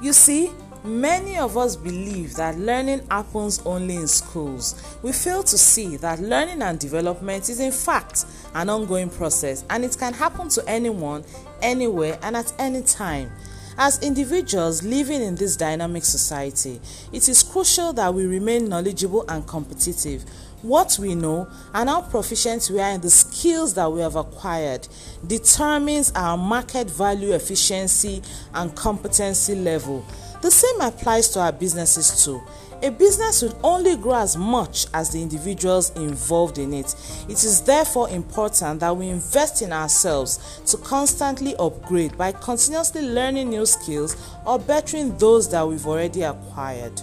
You see, Many of us believe that learning happens only in schools. We fail to see that learning and development is, in fact, an ongoing process and it can happen to anyone, anywhere, and at any time. As individuals living in this dynamic society, it is crucial that we remain knowledgeable and competitive. What we know and how proficient we are in the skills that we have acquired determines our market value efficiency and competency level. The same applies to our businesses too. A business would only grow as much as the individuals involved in it. It is therefore important that we invest in ourselves to constantly upgrade by continuously learning new skills or bettering those that we've already acquired.